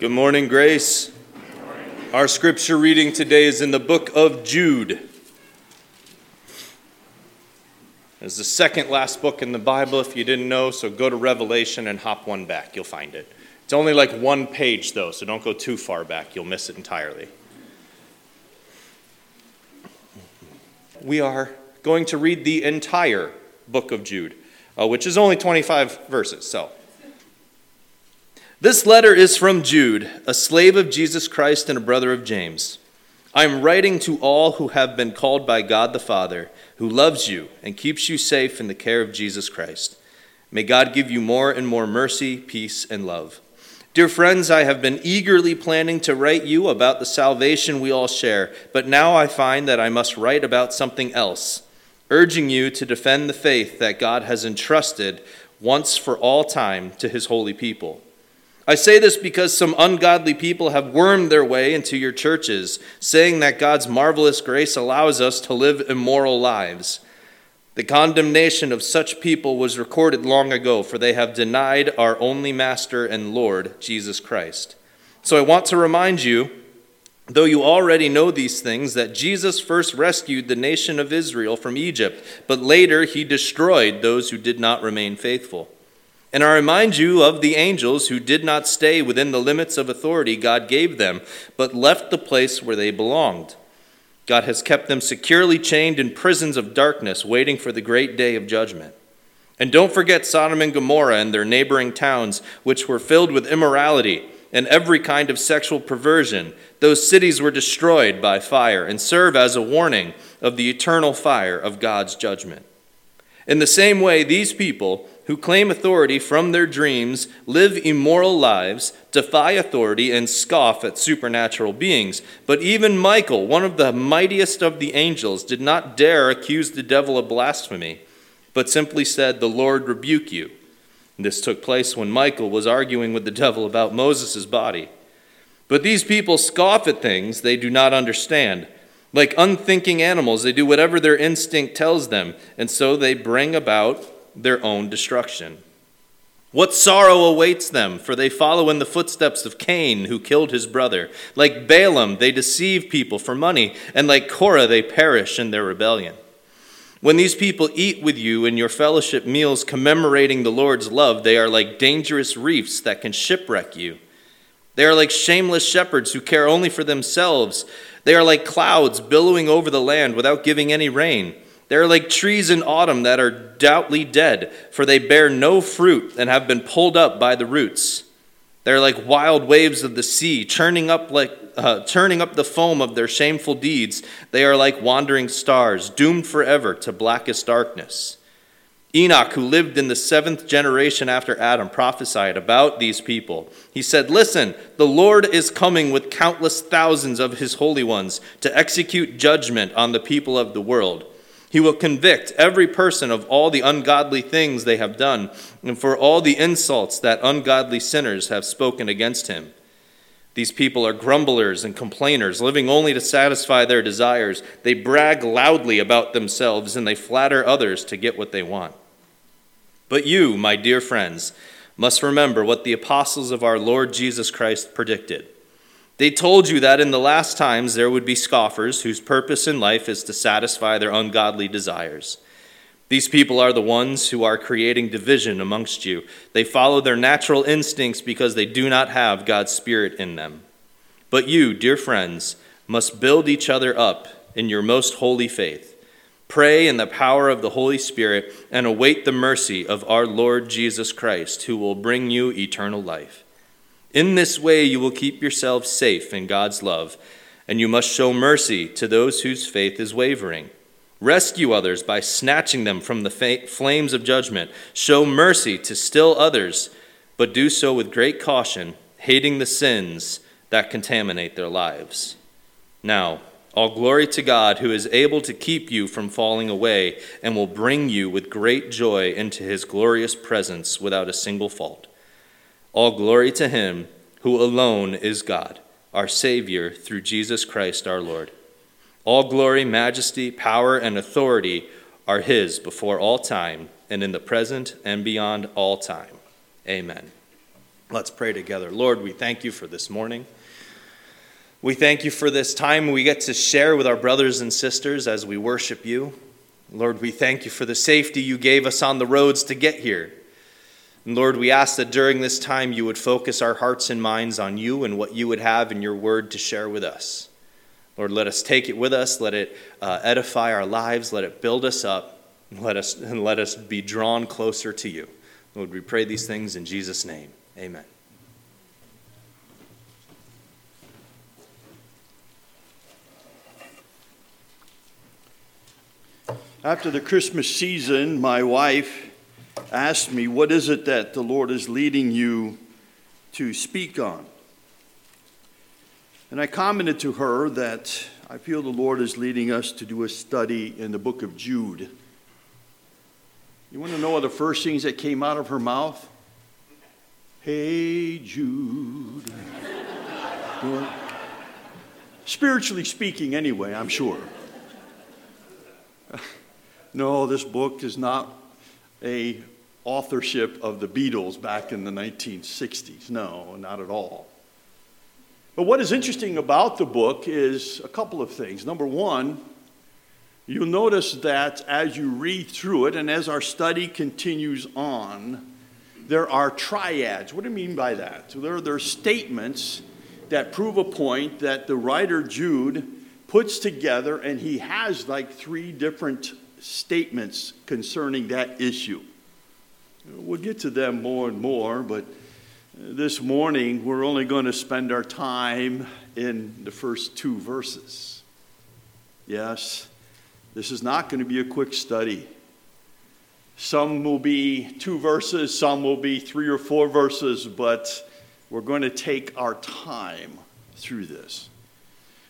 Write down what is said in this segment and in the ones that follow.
Good morning, Grace. Our scripture reading today is in the book of Jude. It's the second last book in the Bible, if you didn't know, so go to Revelation and hop one back. You'll find it. It's only like one page, though, so don't go too far back. You'll miss it entirely. We are going to read the entire book of Jude, uh, which is only 25 verses, so this letter is from Jude, a slave of Jesus Christ and a brother of James. I am writing to all who have been called by God the Father, who loves you and keeps you safe in the care of Jesus Christ. May God give you more and more mercy, peace, and love. Dear friends, I have been eagerly planning to write you about the salvation we all share, but now I find that I must write about something else, urging you to defend the faith that God has entrusted once for all time to his holy people. I say this because some ungodly people have wormed their way into your churches, saying that God's marvelous grace allows us to live immoral lives. The condemnation of such people was recorded long ago, for they have denied our only Master and Lord, Jesus Christ. So I want to remind you, though you already know these things, that Jesus first rescued the nation of Israel from Egypt, but later he destroyed those who did not remain faithful. And I remind you of the angels who did not stay within the limits of authority God gave them, but left the place where they belonged. God has kept them securely chained in prisons of darkness, waiting for the great day of judgment. And don't forget Sodom and Gomorrah and their neighboring towns, which were filled with immorality and every kind of sexual perversion. Those cities were destroyed by fire and serve as a warning of the eternal fire of God's judgment. In the same way, these people, who claim authority from their dreams live immoral lives, defy authority, and scoff at supernatural beings. But even Michael, one of the mightiest of the angels, did not dare accuse the devil of blasphemy, but simply said, The Lord rebuke you. This took place when Michael was arguing with the devil about Moses' body. But these people scoff at things they do not understand. Like unthinking animals, they do whatever their instinct tells them, and so they bring about their own destruction. What sorrow awaits them, for they follow in the footsteps of Cain, who killed his brother. Like Balaam, they deceive people for money, and like Korah, they perish in their rebellion. When these people eat with you in your fellowship meals commemorating the Lord's love, they are like dangerous reefs that can shipwreck you. They are like shameless shepherds who care only for themselves. They are like clouds billowing over the land without giving any rain. They are like trees in autumn that are doubtly dead, for they bear no fruit and have been pulled up by the roots. They are like wild waves of the sea, churning up like uh, turning up the foam of their shameful deeds. They are like wandering stars, doomed forever to blackest darkness. Enoch, who lived in the seventh generation after Adam, prophesied about these people. He said, Listen, the Lord is coming with countless thousands of his holy ones to execute judgment on the people of the world. He will convict every person of all the ungodly things they have done, and for all the insults that ungodly sinners have spoken against him. These people are grumblers and complainers, living only to satisfy their desires. They brag loudly about themselves, and they flatter others to get what they want. But you, my dear friends, must remember what the apostles of our Lord Jesus Christ predicted. They told you that in the last times there would be scoffers whose purpose in life is to satisfy their ungodly desires. These people are the ones who are creating division amongst you. They follow their natural instincts because they do not have God's Spirit in them. But you, dear friends, must build each other up in your most holy faith. Pray in the power of the Holy Spirit and await the mercy of our Lord Jesus Christ, who will bring you eternal life. In this way, you will keep yourselves safe in God's love, and you must show mercy to those whose faith is wavering. Rescue others by snatching them from the flames of judgment. Show mercy to still others, but do so with great caution, hating the sins that contaminate their lives. Now, all glory to God, who is able to keep you from falling away and will bring you with great joy into his glorious presence without a single fault. All glory to him who alone is God, our Savior, through Jesus Christ our Lord. All glory, majesty, power, and authority are his before all time and in the present and beyond all time. Amen. Let's pray together. Lord, we thank you for this morning. We thank you for this time we get to share with our brothers and sisters as we worship you. Lord, we thank you for the safety you gave us on the roads to get here. And Lord, we ask that during this time you would focus our hearts and minds on you and what you would have in your word to share with us. Lord, let us take it with us. Let it uh, edify our lives. Let it build us up. Let us, and let us be drawn closer to you. Lord, we pray these things in Jesus' name. Amen. After the Christmas season, my wife asked me, What is it that the Lord is leading you to speak on? And I commented to her that I feel the Lord is leading us to do a study in the book of Jude. You want to know what the first things that came out of her mouth? Hey, Jude. well, spiritually speaking, anyway, I'm sure. no, this book is not a authorship of the Beatles back in the 1960s. No, not at all. But what is interesting about the book is a couple of things. Number one, you'll notice that as you read through it and as our study continues on, there are triads. What do you mean by that? So there, there are statements that prove a point that the writer Jude puts together, and he has like three different statements concerning that issue. We'll get to them more and more, but this morning we're only going to spend our time in the first two verses. Yes, this is not going to be a quick study. Some will be two verses, some will be three or four verses, but we're going to take our time through this.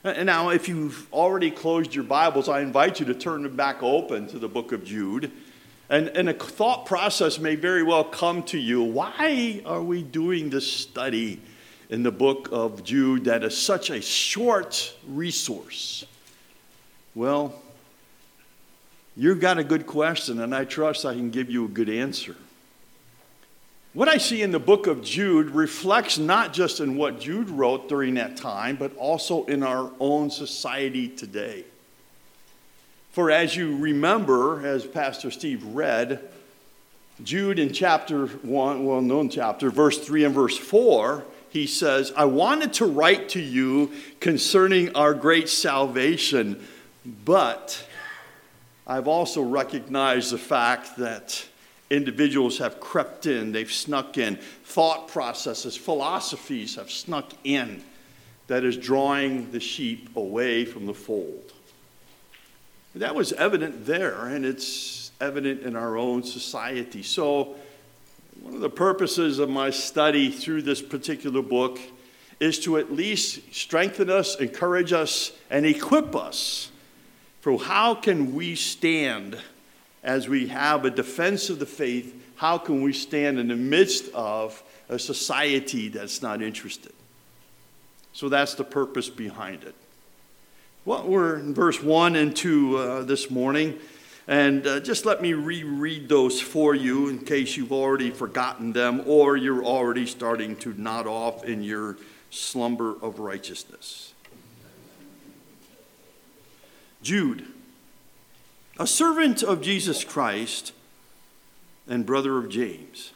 And now, if you've already closed your Bibles, I invite you to turn them back open to the book of Jude. And, and a thought process may very well come to you. Why are we doing this study in the book of Jude that is such a short resource? Well, You've got a good question, and I trust I can give you a good answer. What I see in the book of Jude reflects not just in what Jude wrote during that time, but also in our own society today. For as you remember, as Pastor Steve read, Jude in chapter 1, well known chapter, verse 3 and verse 4, he says, I wanted to write to you concerning our great salvation, but I've also recognized the fact that individuals have crept in, they've snuck in, thought processes, philosophies have snuck in that is drawing the sheep away from the fold. That was evident there, and it's evident in our own society. So, one of the purposes of my study through this particular book is to at least strengthen us, encourage us, and equip us for how can we stand as we have a defense of the faith? How can we stand in the midst of a society that's not interested? So that's the purpose behind it. Well, we're in verse 1 and 2 uh, this morning. And uh, just let me reread those for you in case you've already forgotten them or you're already starting to nod off in your slumber of righteousness. Jude, a servant of Jesus Christ and brother of James,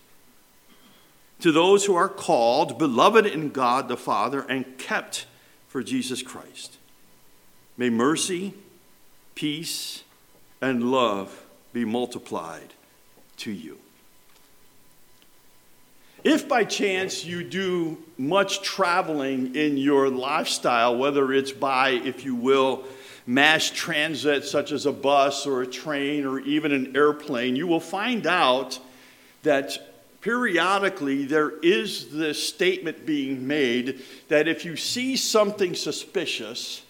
to those who are called, beloved in God the Father, and kept for Jesus Christ. May mercy, peace, and love be multiplied to you. If by chance you do much traveling in your lifestyle, whether it's by, if you will, mass transit, such as a bus or a train or even an airplane, you will find out that periodically there is this statement being made that if you see something suspicious,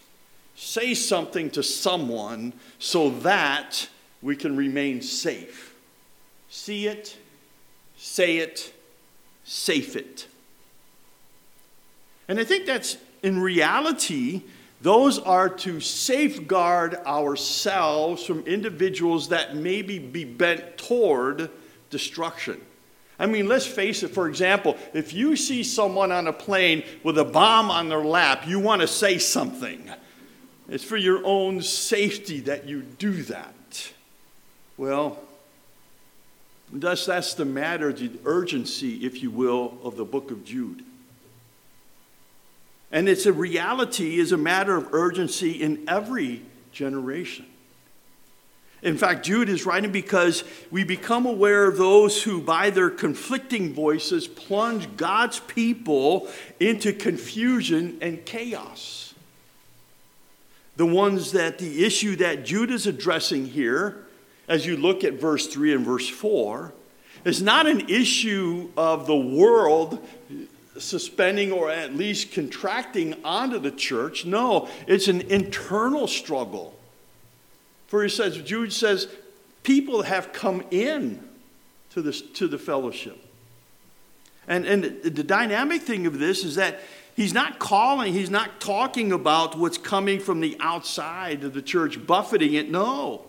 say something to someone so that we can remain safe. See it, say it, safe it. And I think that's in reality those are to safeguard ourselves from individuals that maybe be bent toward destruction. I mean, let's face it, for example, if you see someone on a plane with a bomb on their lap, you want to say something. It's for your own safety that you do that. Well, thus that's the matter, the urgency, if you will, of the book of Jude. And it's a reality, is a matter of urgency in every generation. In fact, Jude is writing because we become aware of those who, by their conflicting voices, plunge God's people into confusion and chaos. The ones that the issue that Jude is addressing here, as you look at verse 3 and verse 4, is not an issue of the world suspending or at least contracting onto the church. No, it's an internal struggle for he says, Jude says, people have come in to, this, to the fellowship. And, and the dynamic thing of this is that he's not calling, he's not talking about what's coming from the outside of the church, buffeting it. No,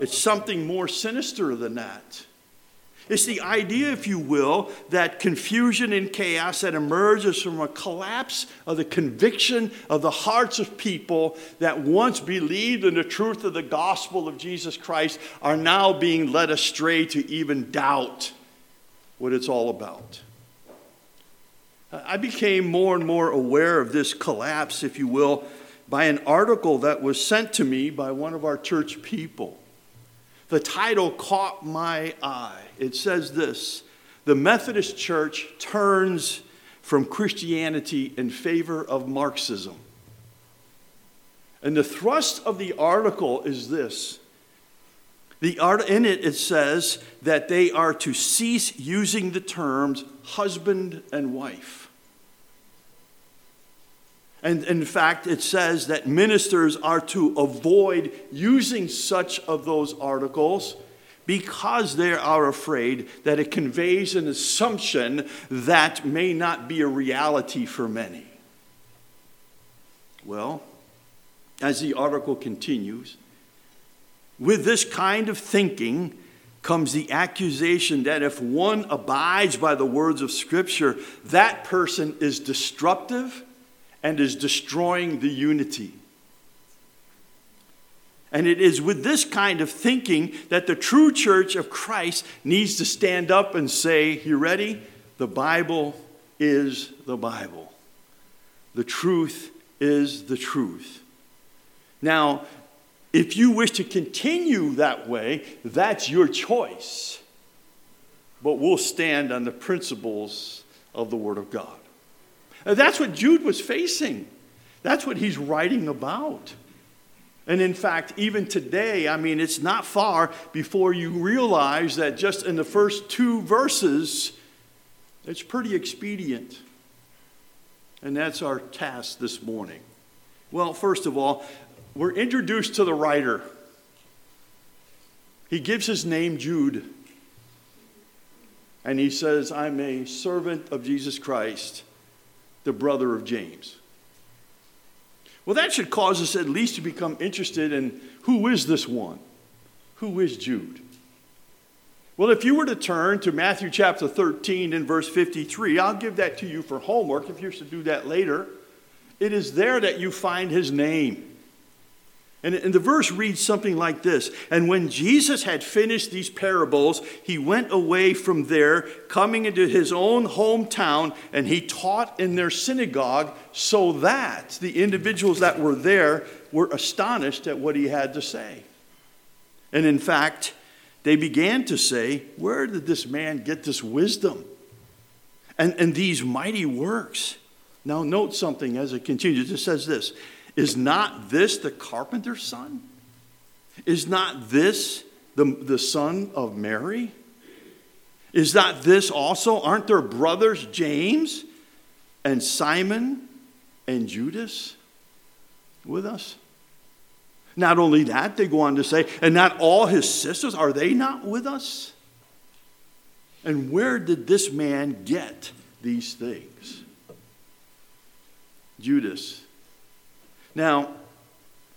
it's something more sinister than that. It's the idea, if you will, that confusion and chaos that emerges from a collapse of the conviction of the hearts of people that once believed in the truth of the gospel of Jesus Christ are now being led astray to even doubt what it's all about. I became more and more aware of this collapse, if you will, by an article that was sent to me by one of our church people. The title caught my eye. It says this The Methodist Church turns from Christianity in favor of Marxism. And the thrust of the article is this. The art in it it says that they are to cease using the terms husband and wife. And in fact, it says that ministers are to avoid using such of those articles because they are afraid that it conveys an assumption that may not be a reality for many. Well, as the article continues, with this kind of thinking comes the accusation that if one abides by the words of Scripture, that person is disruptive and is destroying the unity. And it is with this kind of thinking that the true church of Christ needs to stand up and say, You ready? The Bible is the Bible. The truth is the truth. Now, if you wish to continue that way, that's your choice. But we'll stand on the principles of the Word of God. Uh, that's what Jude was facing. That's what he's writing about. And in fact, even today, I mean, it's not far before you realize that just in the first two verses, it's pretty expedient. And that's our task this morning. Well, first of all, we're introduced to the writer. He gives his name Jude. And he says, I'm a servant of Jesus Christ the brother of James. Well, that should cause us at least to become interested in who is this one? Who is Jude? Well, if you were to turn to Matthew chapter 13 and verse 53, I'll give that to you for homework if you're to do that later. It is there that you find his name. And, and the verse reads something like this And when Jesus had finished these parables, he went away from there, coming into his own hometown, and he taught in their synagogue, so that the individuals that were there were astonished at what he had to say. And in fact, they began to say, Where did this man get this wisdom and, and these mighty works? Now, note something as it continues. It says this is not this the carpenter's son? Is not this the, the son of Mary? Is not this also? Aren't there brothers James and Simon and Judas with us? Not only that, they go on to say, and not all his sisters, are they not with us? And where did this man get these things? Judas now,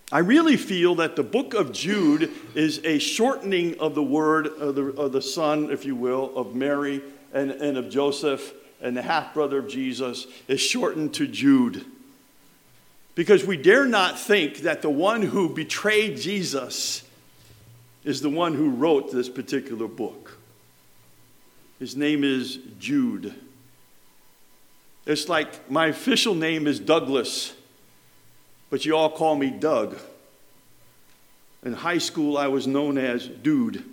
I really feel that the book of Jude is a shortening of the word of the, of the son, if you will, of Mary and, and of Joseph and the half brother of Jesus is shortened to Jude. Because we dare not think that the one who betrayed Jesus is the one who wrote this particular book. His name is Jude. It's like my official name is Douglas, but you all call me Doug. In high school, I was known as Dude.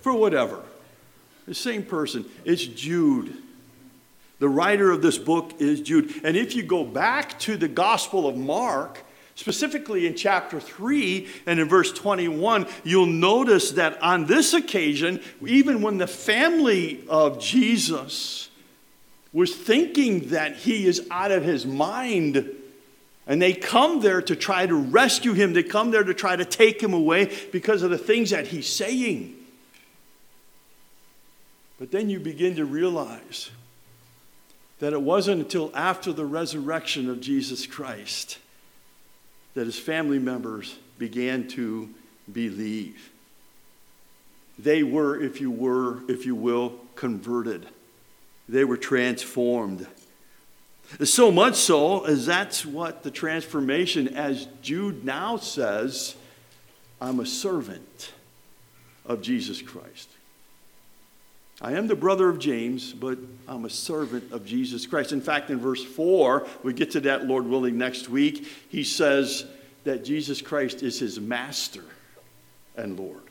For whatever. The same person. It's Jude. The writer of this book is Jude. And if you go back to the Gospel of Mark, specifically in chapter 3 and in verse 21, you'll notice that on this occasion, even when the family of Jesus was thinking that he is out of his mind, and they come there to try to rescue him, they come there to try to take him away because of the things that he's saying. But then you begin to realize that it wasn't until after the resurrection of Jesus Christ that his family members began to believe. They were, if you were, if you will, converted. They were transformed. So much so as that's what the transformation, as Jude now says, I'm a servant of Jesus Christ. I am the brother of James, but I'm a servant of Jesus Christ. In fact, in verse 4, we get to that, Lord willing, next week. He says that Jesus Christ is his master and Lord.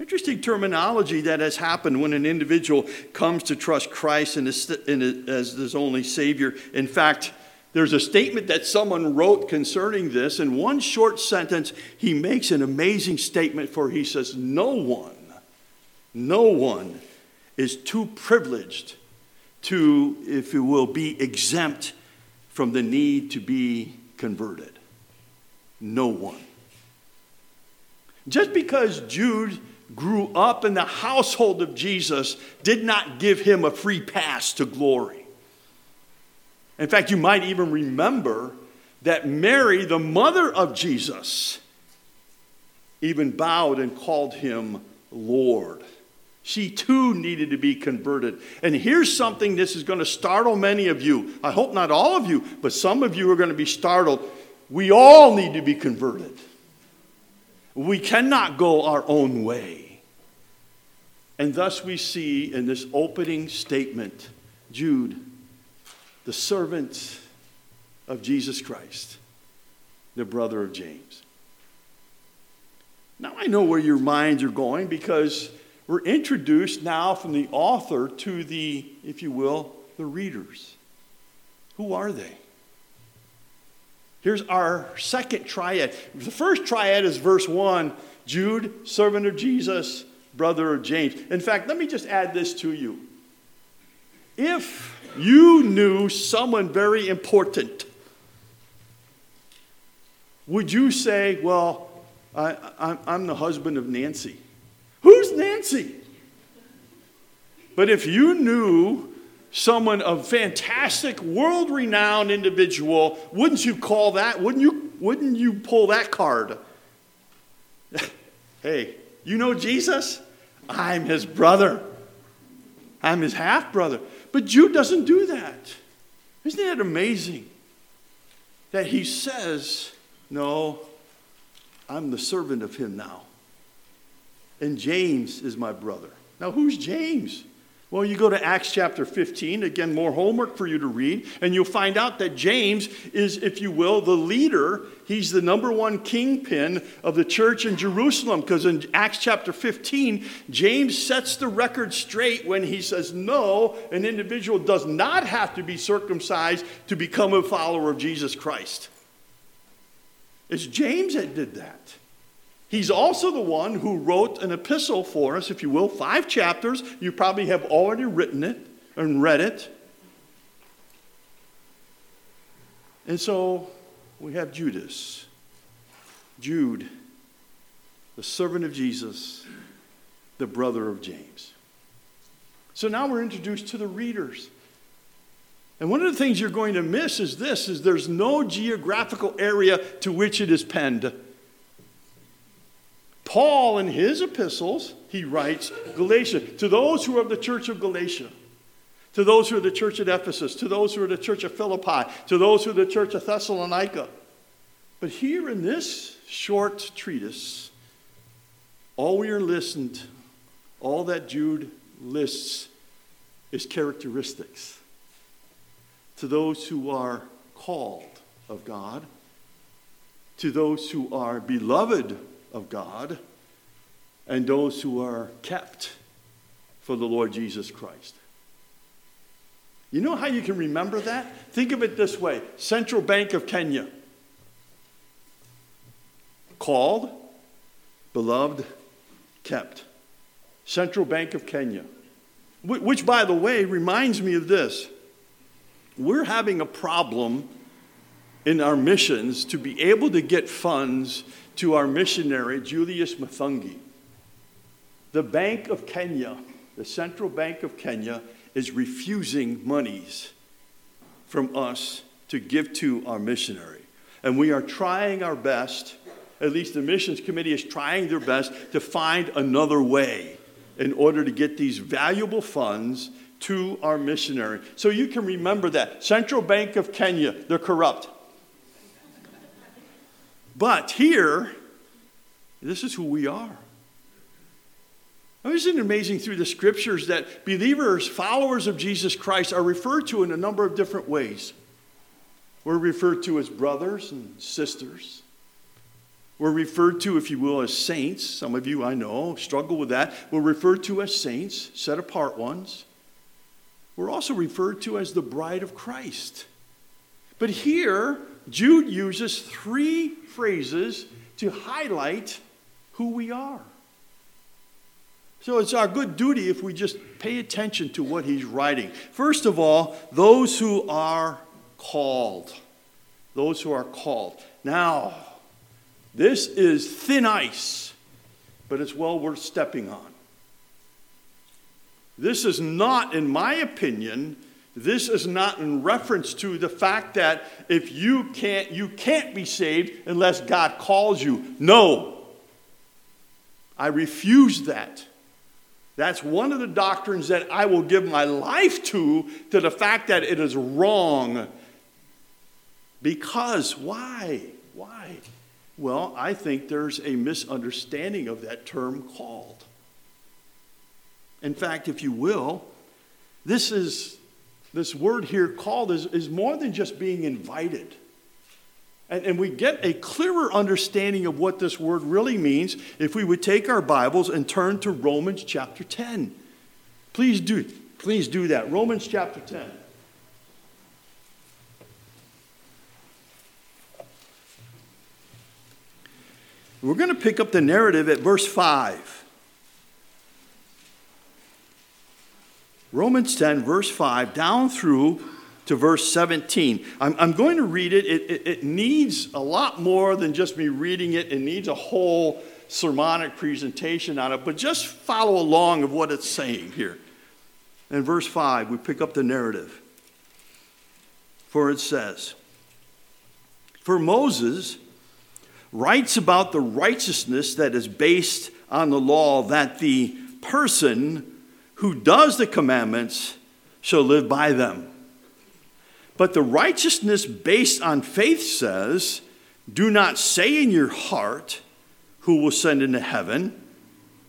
Interesting terminology that has happened when an individual comes to trust Christ as his only Savior. In fact, there's a statement that someone wrote concerning this. In one short sentence, he makes an amazing statement, for he says, No one no one is too privileged to, if you will, be exempt from the need to be converted. No one. Just because Jude grew up in the household of Jesus did not give him a free pass to glory. In fact, you might even remember that Mary, the mother of Jesus, even bowed and called him Lord. She too needed to be converted. And here's something this is going to startle many of you. I hope not all of you, but some of you are going to be startled. We all need to be converted. We cannot go our own way. And thus we see in this opening statement Jude, the servant of Jesus Christ, the brother of James. Now I know where your minds are going because we're introduced now from the author to the, if you will, the readers. Who are they? Here's our second triad. The first triad is verse 1 Jude, servant of Jesus, brother of James. In fact, let me just add this to you. If you knew someone very important, would you say, Well, I, am the husband of Nancy? Who's Nancy? But if you knew someone, a fantastic, world renowned individual, wouldn't you call that, wouldn't you, wouldn't you pull that card? hey, you know Jesus? I'm his brother. I'm his half brother. But Jude doesn't do that. Isn't that amazing? That he says, No, I'm the servant of him now and James is my brother. Now, who's James? Well, you go to Acts chapter 15, again, more homework for you to read, and you'll find out that James is, if you will, the leader. He's the number one kingpin of the church in Jerusalem, because in Acts chapter 15, James sets the record straight when he says, No, an individual does not have to be circumcised to become a follower of Jesus Christ. It's James that did that. He's also the one who wrote an epistle for us, if you will, five chapters. You probably have already written it and read it. And so we have Judas, Jude, the servant of Jesus, the brother of James. So now we're introduced to the readers. And one of the things you're going to miss is this is there's no geographical area to which it is penned. Paul, in his epistles, he writes Galatia, to those who are of the church of Galatia, to those who are the church at Ephesus, to those who are the church of Philippi, to those who are the church of Thessalonica. But here in this short treatise, all we are listened, all that Jude lists is characteristics to those who are called of God, to those who are beloved of God, and those who are kept for the Lord Jesus Christ. You know how you can remember that? Think of it this way Central Bank of Kenya. Called, beloved, kept. Central Bank of Kenya. Which, by the way, reminds me of this. We're having a problem in our missions to be able to get funds to our missionary, Julius Mathungi. The Bank of Kenya, the Central Bank of Kenya, is refusing monies from us to give to our missionary. And we are trying our best, at least the missions committee is trying their best to find another way in order to get these valuable funds to our missionary. So you can remember that. Central Bank of Kenya, they're corrupt. But here, this is who we are. Isn't it amazing through the scriptures that believers, followers of Jesus Christ, are referred to in a number of different ways? We're referred to as brothers and sisters. We're referred to, if you will, as saints. Some of you I know struggle with that. We're referred to as saints, set apart ones. We're also referred to as the bride of Christ. But here, Jude uses three phrases to highlight who we are. So it's our good duty if we just pay attention to what he's writing. First of all, those who are called. Those who are called. Now, this is thin ice, but it's well worth stepping on. This is not, in my opinion, this is not in reference to the fact that if you can't, you can't be saved unless God calls you. No. I refuse that. That's one of the doctrines that I will give my life to, to the fact that it is wrong. Because, why? Why? Well, I think there's a misunderstanding of that term called. In fact, if you will, this is this word here called is, is more than just being invited. And, and we get a clearer understanding of what this word really means if we would take our Bibles and turn to Romans chapter 10. Please do, please do that. Romans chapter 10. We're going to pick up the narrative at verse 5. Romans 10, verse 5, down through to verse 17. I'm, I'm going to read it. It, it. it needs a lot more than just me reading it, it needs a whole sermonic presentation on it, but just follow along of what it's saying here. In verse 5, we pick up the narrative. For it says, For Moses writes about the righteousness that is based on the law that the person who does the commandments shall live by them. But the righteousness based on faith says, Do not say in your heart, Who will send into heaven?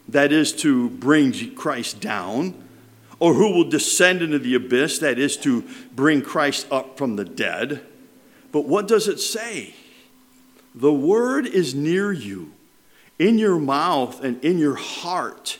That is to bring Christ down. Or who will descend into the abyss? That is to bring Christ up from the dead. But what does it say? The word is near you, in your mouth and in your heart.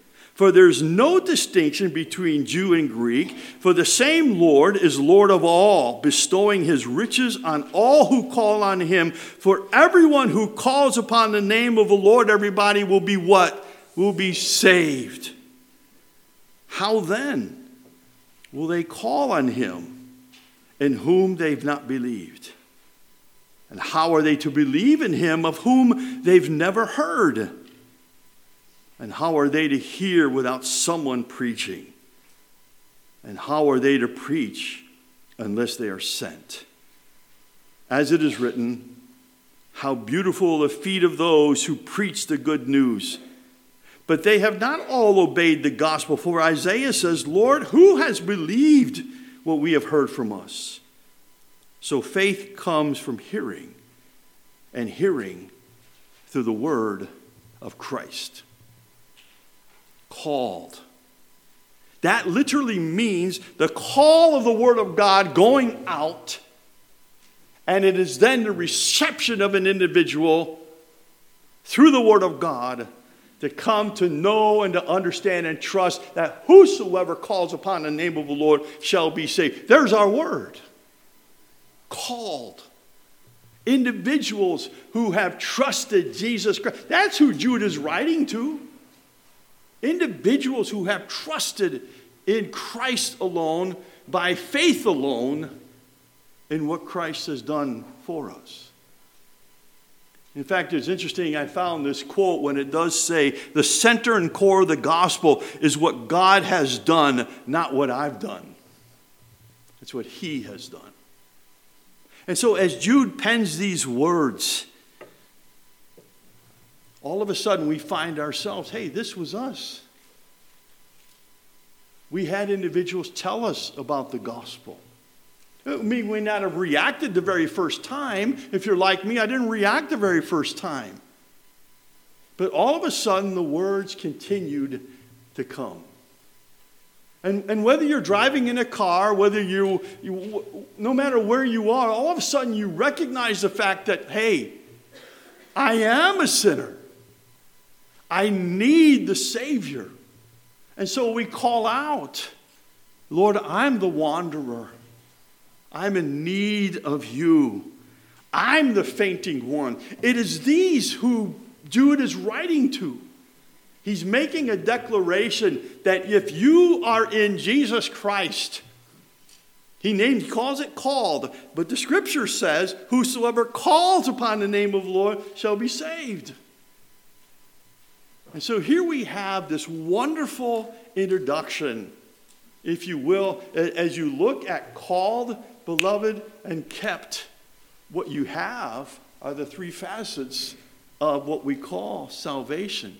For there's no distinction between Jew and Greek, for the same Lord is Lord of all, bestowing his riches on all who call on him. For everyone who calls upon the name of the Lord, everybody will be what? will be saved. How then will they call on him in whom they've not believed? And how are they to believe in him of whom they've never heard? And how are they to hear without someone preaching? And how are they to preach unless they are sent? As it is written, how beautiful the feet of those who preach the good news. But they have not all obeyed the gospel, for Isaiah says, Lord, who has believed what we have heard from us? So faith comes from hearing, and hearing through the word of Christ. Called. That literally means the call of the word of God going out and it is then the reception of an individual through the Word of God to come to know and to understand and trust that whosoever calls upon the name of the Lord shall be saved. There's our word. Called. Individuals who have trusted Jesus Christ. That's who Jude is writing to. Individuals who have trusted in Christ alone, by faith alone, in what Christ has done for us. In fact, it's interesting, I found this quote when it does say, the center and core of the gospel is what God has done, not what I've done. It's what He has done. And so, as Jude pens these words, all of a sudden we find ourselves hey, this was us. We had individuals tell us about the gospel. Me may not have reacted the very first time. If you're like me, I didn't react the very first time. But all of a sudden, the words continued to come. And, and whether you're driving in a car, whether you, you, no matter where you are, all of a sudden you recognize the fact that, hey, I am a sinner. I need the Savior. And so we call out, Lord, I'm the wanderer. I'm in need of you. I'm the fainting one. It is these who Jude is writing to. He's making a declaration that if you are in Jesus Christ, he named, he calls it called, but the scripture says, Whosoever calls upon the name of the Lord shall be saved. And so here we have this wonderful introduction, if you will, as you look at called beloved, and kept. What you have are the three facets of what we call salvation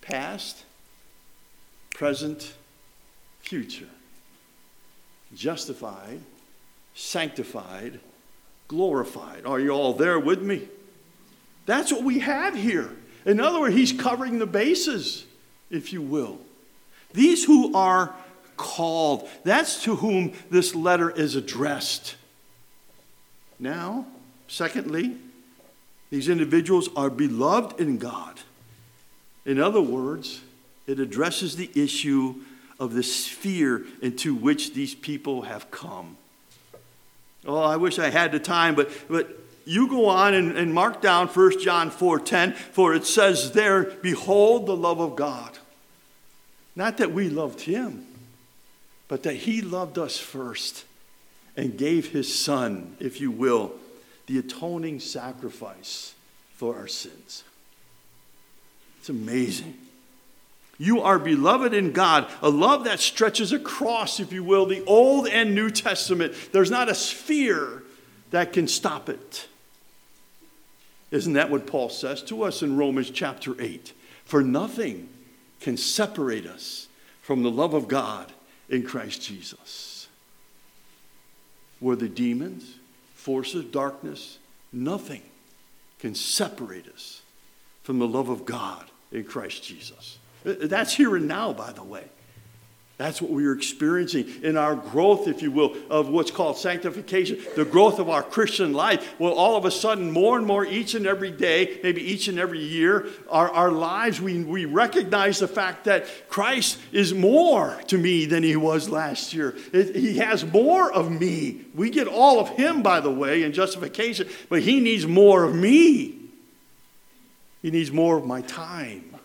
past, present, future. Justified, sanctified, glorified. Are you all there with me? That's what we have here. In other words, he's covering the bases, if you will. These who are called. That's to whom this letter is addressed. Now, secondly, these individuals are beloved in God. In other words, it addresses the issue of the sphere into which these people have come. Oh, I wish I had the time, but, but you go on and, and mark down 1 John 4:10, for it says there, Behold the love of God. Not that we loved him, but that He loved us first and gave His Son, if you will, the atoning sacrifice for our sins. It's amazing. You are beloved in God, a love that stretches across, if you will, the Old and New Testament. There's not a sphere that can stop it. Isn't that what Paul says to us in Romans chapter 8? For nothing can separate us from the love of God in Christ Jesus. Where the demons, forces, darkness, nothing can separate us from the love of God in Christ Jesus. That's here and now, by the way. That's what we are experiencing in our growth, if you will, of what's called sanctification, the growth of our Christian life. Well, all of a sudden, more and more each and every day, maybe each and every year, our, our lives, we, we recognize the fact that Christ is more to me than he was last year. It, he has more of me. We get all of him, by the way, in justification, but he needs more of me. He needs more of my time,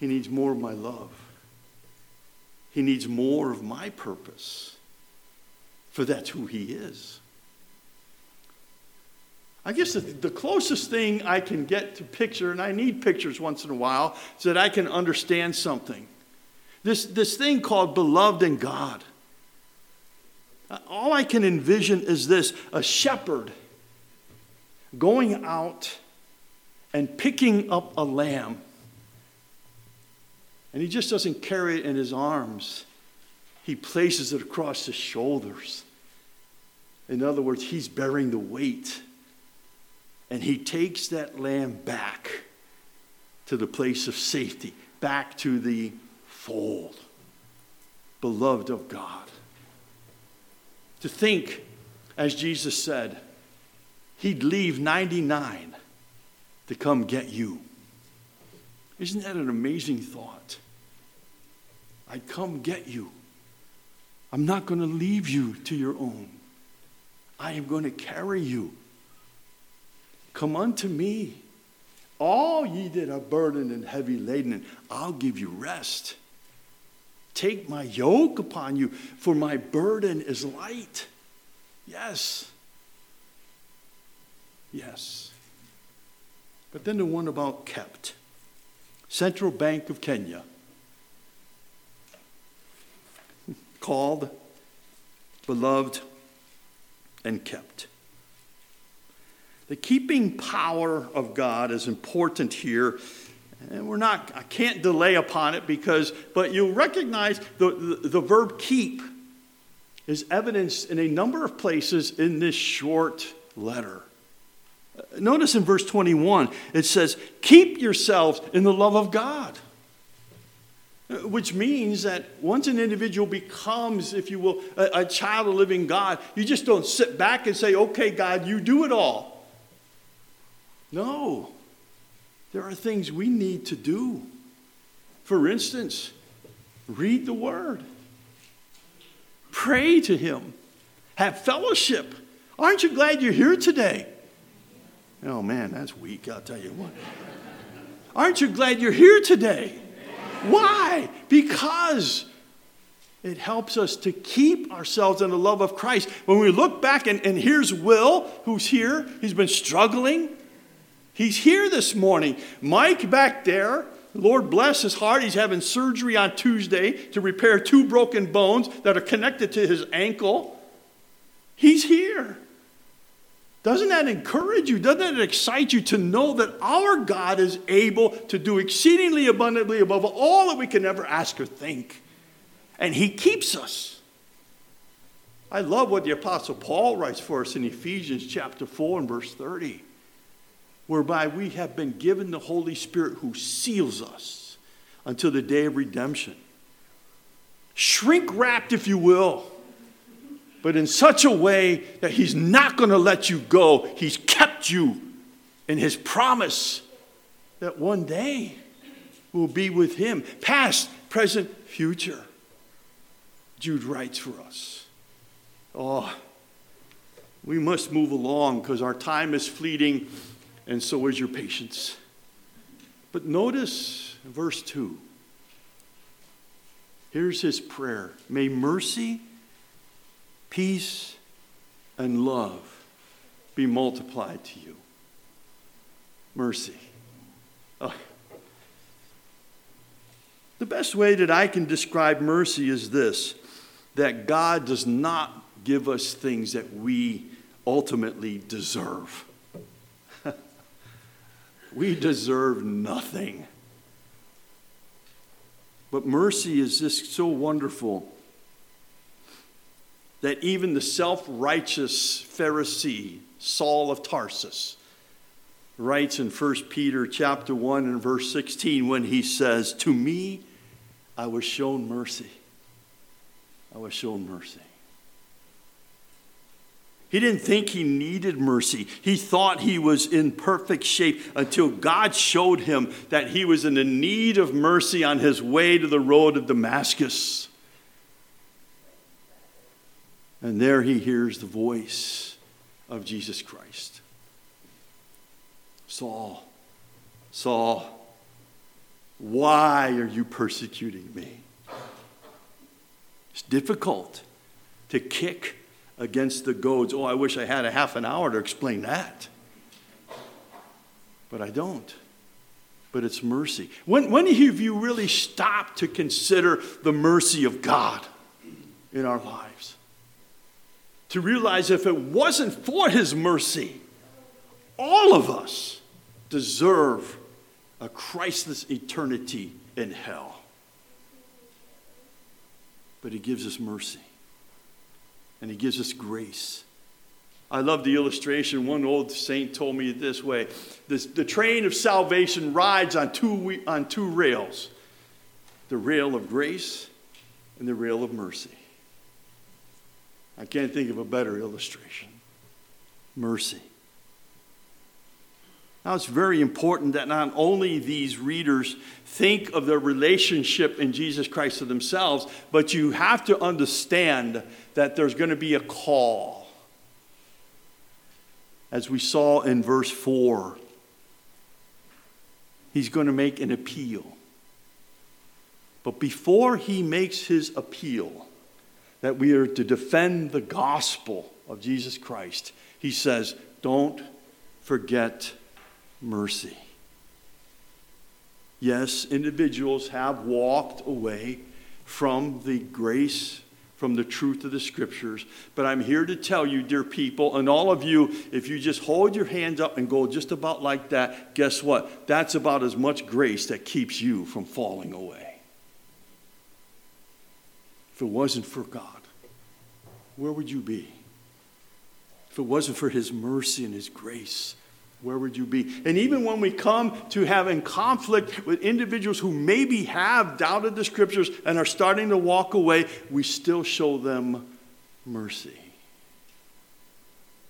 He needs more of my love. He needs more of my purpose, for that's who He is. I guess the, the, closest thing I can get to picture, and I need pictures once in a while, so that I can understand something. This, this thing called beloved in God. All I can envision is this a shepherd going out and picking up a lamb. And he just doesn't carry it in his arms, he places it across his shoulders. In other words, he's bearing the weight. And he takes that lamb back to the place of safety, back to the fold. Beloved of God. To think, as Jesus said, he'd leave 99 to come get you. Isn't that an amazing thought? I'd come get you. I'm not going to leave you to your own. I am going to carry you. Come unto me, all ye that are burdened and heavy laden, and I'll give you rest. Take my yoke upon you, for my burden is light. Yes. Yes. But then the one about kept. Central Bank of Kenya. Called, beloved, and kept. The keeping power of God is important here. And we're not, I can't delay upon it because, but you'll recognize the, the, the verb keep is evidenced in a number of places in this short letter. Notice in verse 21, it says, Keep yourselves in the love of God. Which means that once an individual becomes, if you will, a, a child of living God, you just don't sit back and say, Okay, God, you do it all. No. There are things we need to do. For instance, read the Word, pray to Him, have fellowship. Aren't you glad you're here today? Oh man, that's weak, I'll tell you what. Aren't you glad you're here today? Why? Because it helps us to keep ourselves in the love of Christ. When we look back, and, and here's Will, who's here, he's been struggling. He's here this morning. Mike back there, Lord bless his heart, he's having surgery on Tuesday to repair two broken bones that are connected to his ankle. He's here. Doesn't that encourage you? Doesn't that excite you to know that our God is able to do exceedingly abundantly above all that we can ever ask or think? And He keeps us. I love what the Apostle Paul writes for us in Ephesians chapter 4 and verse 30 whereby we have been given the Holy Spirit who seals us until the day of redemption. Shrink wrapped, if you will, but in such a way that He's not going to let you go. He's kept you in His promise that one day we'll be with Him, past, present, future. Jude writes for us. Oh, we must move along because our time is fleeting and so is your patience. But notice verse 2. Here's his prayer May mercy, peace, and love be multiplied to you. Mercy. Oh. The best way that I can describe mercy is this that God does not give us things that we ultimately deserve. We deserve nothing. But mercy is just so wonderful that even the self righteous Pharisee, Saul of Tarsus, writes in 1 Peter chapter 1 and verse 16 when he says, To me I was shown mercy. I was shown mercy. He didn't think he needed mercy. He thought he was in perfect shape until God showed him that he was in the need of mercy on his way to the road of Damascus. And there he hears the voice of Jesus Christ Saul, Saul, Why are you persecuting me? It's difficult to kick against the goads. Oh, I wish I had a half an hour to explain that. But I don't. But it's mercy. When, when have you really stopped to consider the mercy of God in our lives? To realize if it wasn't for His mercy, all of us deserve a Christless eternity in hell. But He gives us mercy and He gives us grace. I love the illustration. One old saint told me this way this, The train of salvation rides on two, on two rails the rail of grace and the rail of mercy. I can't think of a better illustration. Mercy. Now, it's very important that not only these readers think of their relationship in Jesus Christ to themselves, but you have to understand that there's going to be a call. As we saw in verse 4, he's going to make an appeal. But before he makes his appeal, that we are to defend the gospel of Jesus Christ, he says, Don't forget mercy. Yes, individuals have walked away from the grace, from the truth of the scriptures. But I'm here to tell you, dear people, and all of you, if you just hold your hands up and go just about like that, guess what? That's about as much grace that keeps you from falling away. If it wasn't for God, where would you be? If it wasn't for His mercy and His grace, where would you be? And even when we come to having conflict with individuals who maybe have doubted the scriptures and are starting to walk away, we still show them mercy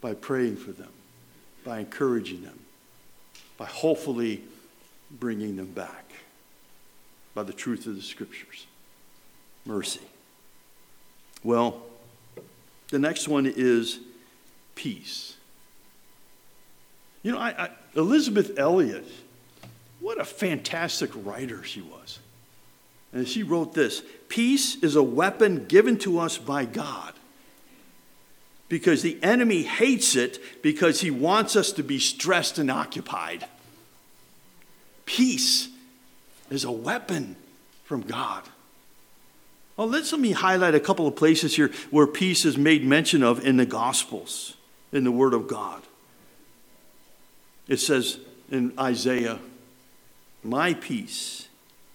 by praying for them, by encouraging them, by hopefully bringing them back by the truth of the scriptures. Mercy. Well, the next one is peace. You know, I, I, Elisabeth Elliot, what a fantastic writer she was. And she wrote this Peace is a weapon given to us by God because the enemy hates it because he wants us to be stressed and occupied. Peace is a weapon from God. Well, let's let me highlight a couple of places here where peace is made mention of in the Gospels, in the Word of God. It says in Isaiah, My peace,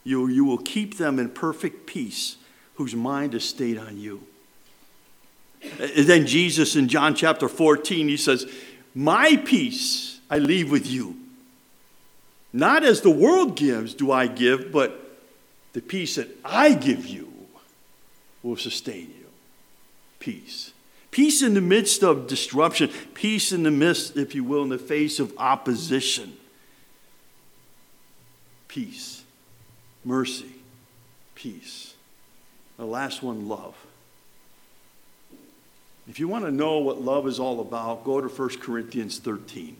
you, you will keep them in perfect peace whose mind is stayed on you. And then Jesus in John chapter 14, he says, My peace I leave with you. Not as the world gives do I give, but the peace that I give you will sustain you. Peace. Peace in the midst of disruption. Peace in the midst, if you will, in the face of opposition. Peace. Mercy. Peace. The last one, love. If you want to know what love is all about, go to 1 Corinthians 13.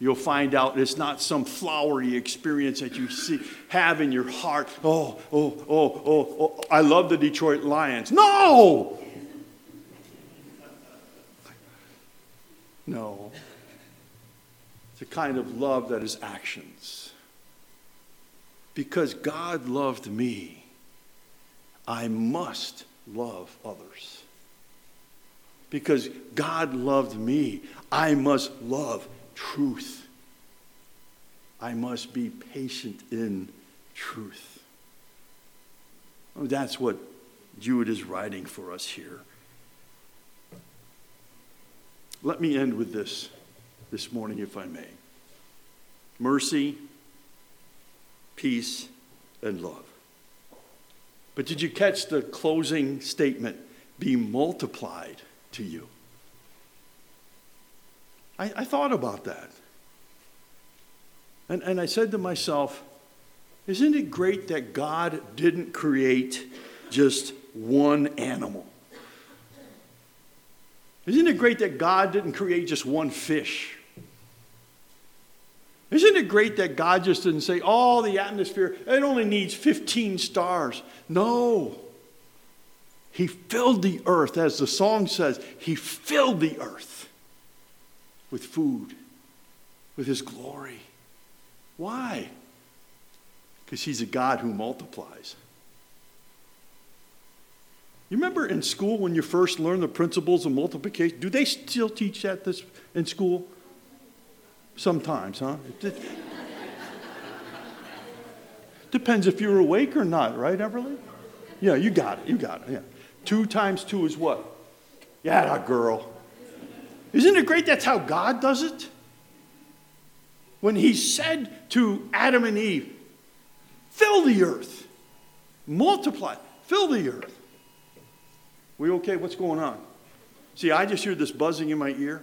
You'll find out it's not some flowery experience that you see, have in your heart. Oh, oh, oh, oh, oh, I love the Detroit Lions. No! No. It's a kind of love that is actions. Because God loved me, I must love others. Because God loved me, I must love truth. I must be patient in truth. That's what Jude is writing for us here. Let me end with this this morning, if I may mercy, peace, and love. But did you catch the closing statement? Be multiplied to you. I, I thought about that. And, and I said to myself, isn't it great that God didn't create just one animal? Isn't it great that God didn't create just one fish? Isn't it great that God just didn't say, oh, the atmosphere, it only needs 15 stars? No. He filled the earth, as the song says, He filled the earth with food, with His glory. Why? Because He's a God who multiplies. You remember in school when you first learned the principles of multiplication? Do they still teach that this, in school? Sometimes, huh? Depends if you're awake or not, right, Everly? Yeah, you got it. You got it. Yeah. Two times two is what? Yeah, girl. Isn't it great that's how God does it? When he said to Adam and Eve, fill the earth, multiply, fill the earth. We okay? What's going on? See, I just hear this buzzing in my ear.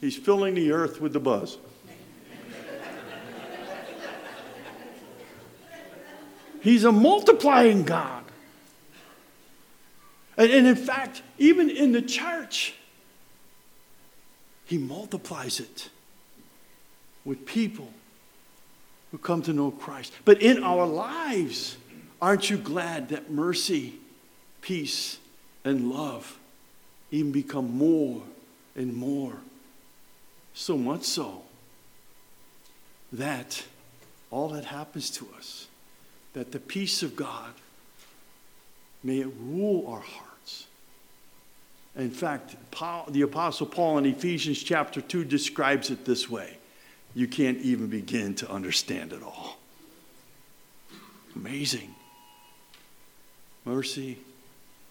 He's filling the earth with the buzz. He's a multiplying God. And, in fact, even in the church, He multiplies it with people who come to know Christ. But in our lives, aren't you glad that mercy, peace, and love even become more and more so much so that all that happens to us, that the peace of God may it rule our hearts. In fact, Paul, the Apostle Paul in Ephesians chapter 2 describes it this way you can't even begin to understand it all. Amazing. Mercy,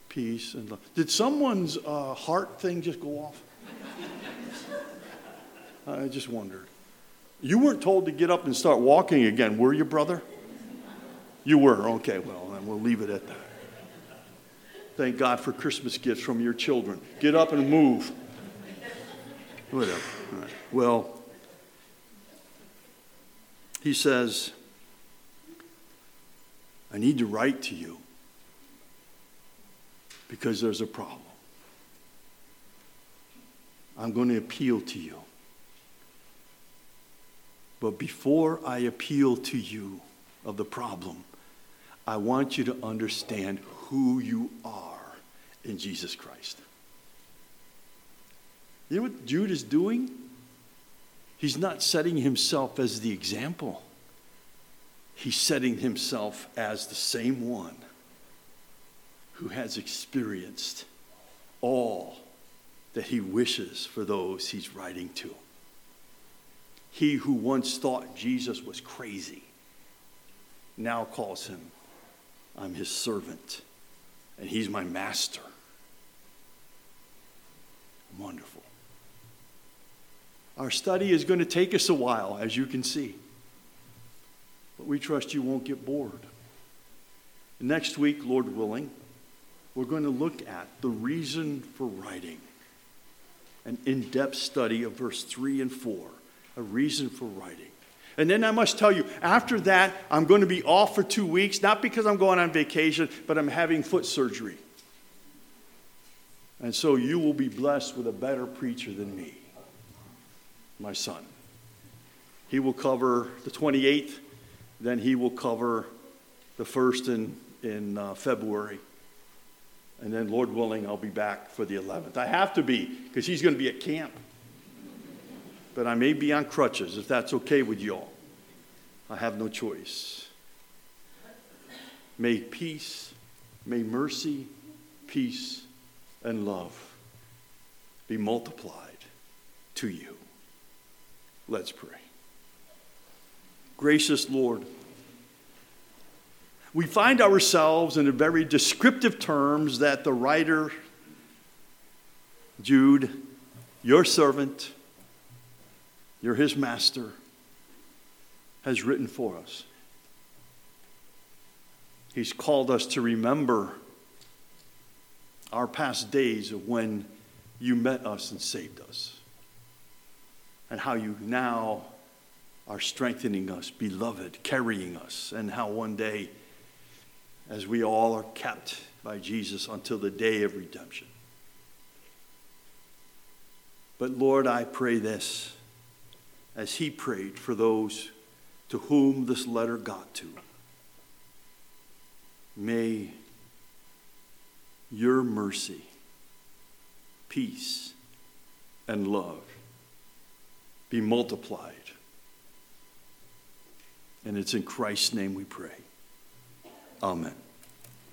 peace, and love. Did someone's uh, heart thing just go off? I just wondered. You weren't told to get up and start walking again, were you, brother? You were. Okay, well, then we'll leave it at that. Thank God for Christmas gifts from your children. Get up and move. Whatever. Well, he says, I need to write to you because there's a problem. I'm going to appeal to you. But before I appeal to you of the problem, I want you to understand who you are in Jesus Christ. You know what Jude is doing? He's not setting himself as the example. He's setting himself as the same one who has experienced all that he wishes for those he's writing to. He who once thought Jesus was crazy now calls him, I'm his servant, and he's my master. Wonderful. Our study is going to take us a while, as you can see, but we trust you won't get bored. Next week, Lord willing, we're going to look at the reason for writing, an in depth study of verse 3 and 4 a reason for writing. And then I must tell you, after that, I'm going to be off for two weeks, not because I'm going on vacation, but I'm having foot surgery. And so you will be blessed with a better preacher than me, my son. He will cover the 28th, then he will cover the 1st in, in uh, February. And then, Lord willing, I'll be back for the 11th. I have to be, because he's going to be at camp but I may be on crutches if that's okay with y'all. I have no choice. May peace, may mercy, peace, and love be multiplied to you. Let's pray. Gracious Lord, we find ourselves in the very descriptive terms that the writer, Jude, your servant, you're his master, has written for us. He's called us to remember our past days of when you met us and saved us, and how you now are strengthening us, beloved, carrying us, and how one day, as we all are kept by Jesus until the day of redemption. But Lord, I pray this as he prayed for those to whom this letter got to. May your mercy, peace, and love be multiplied. And it's in Christ's name we pray. Amen.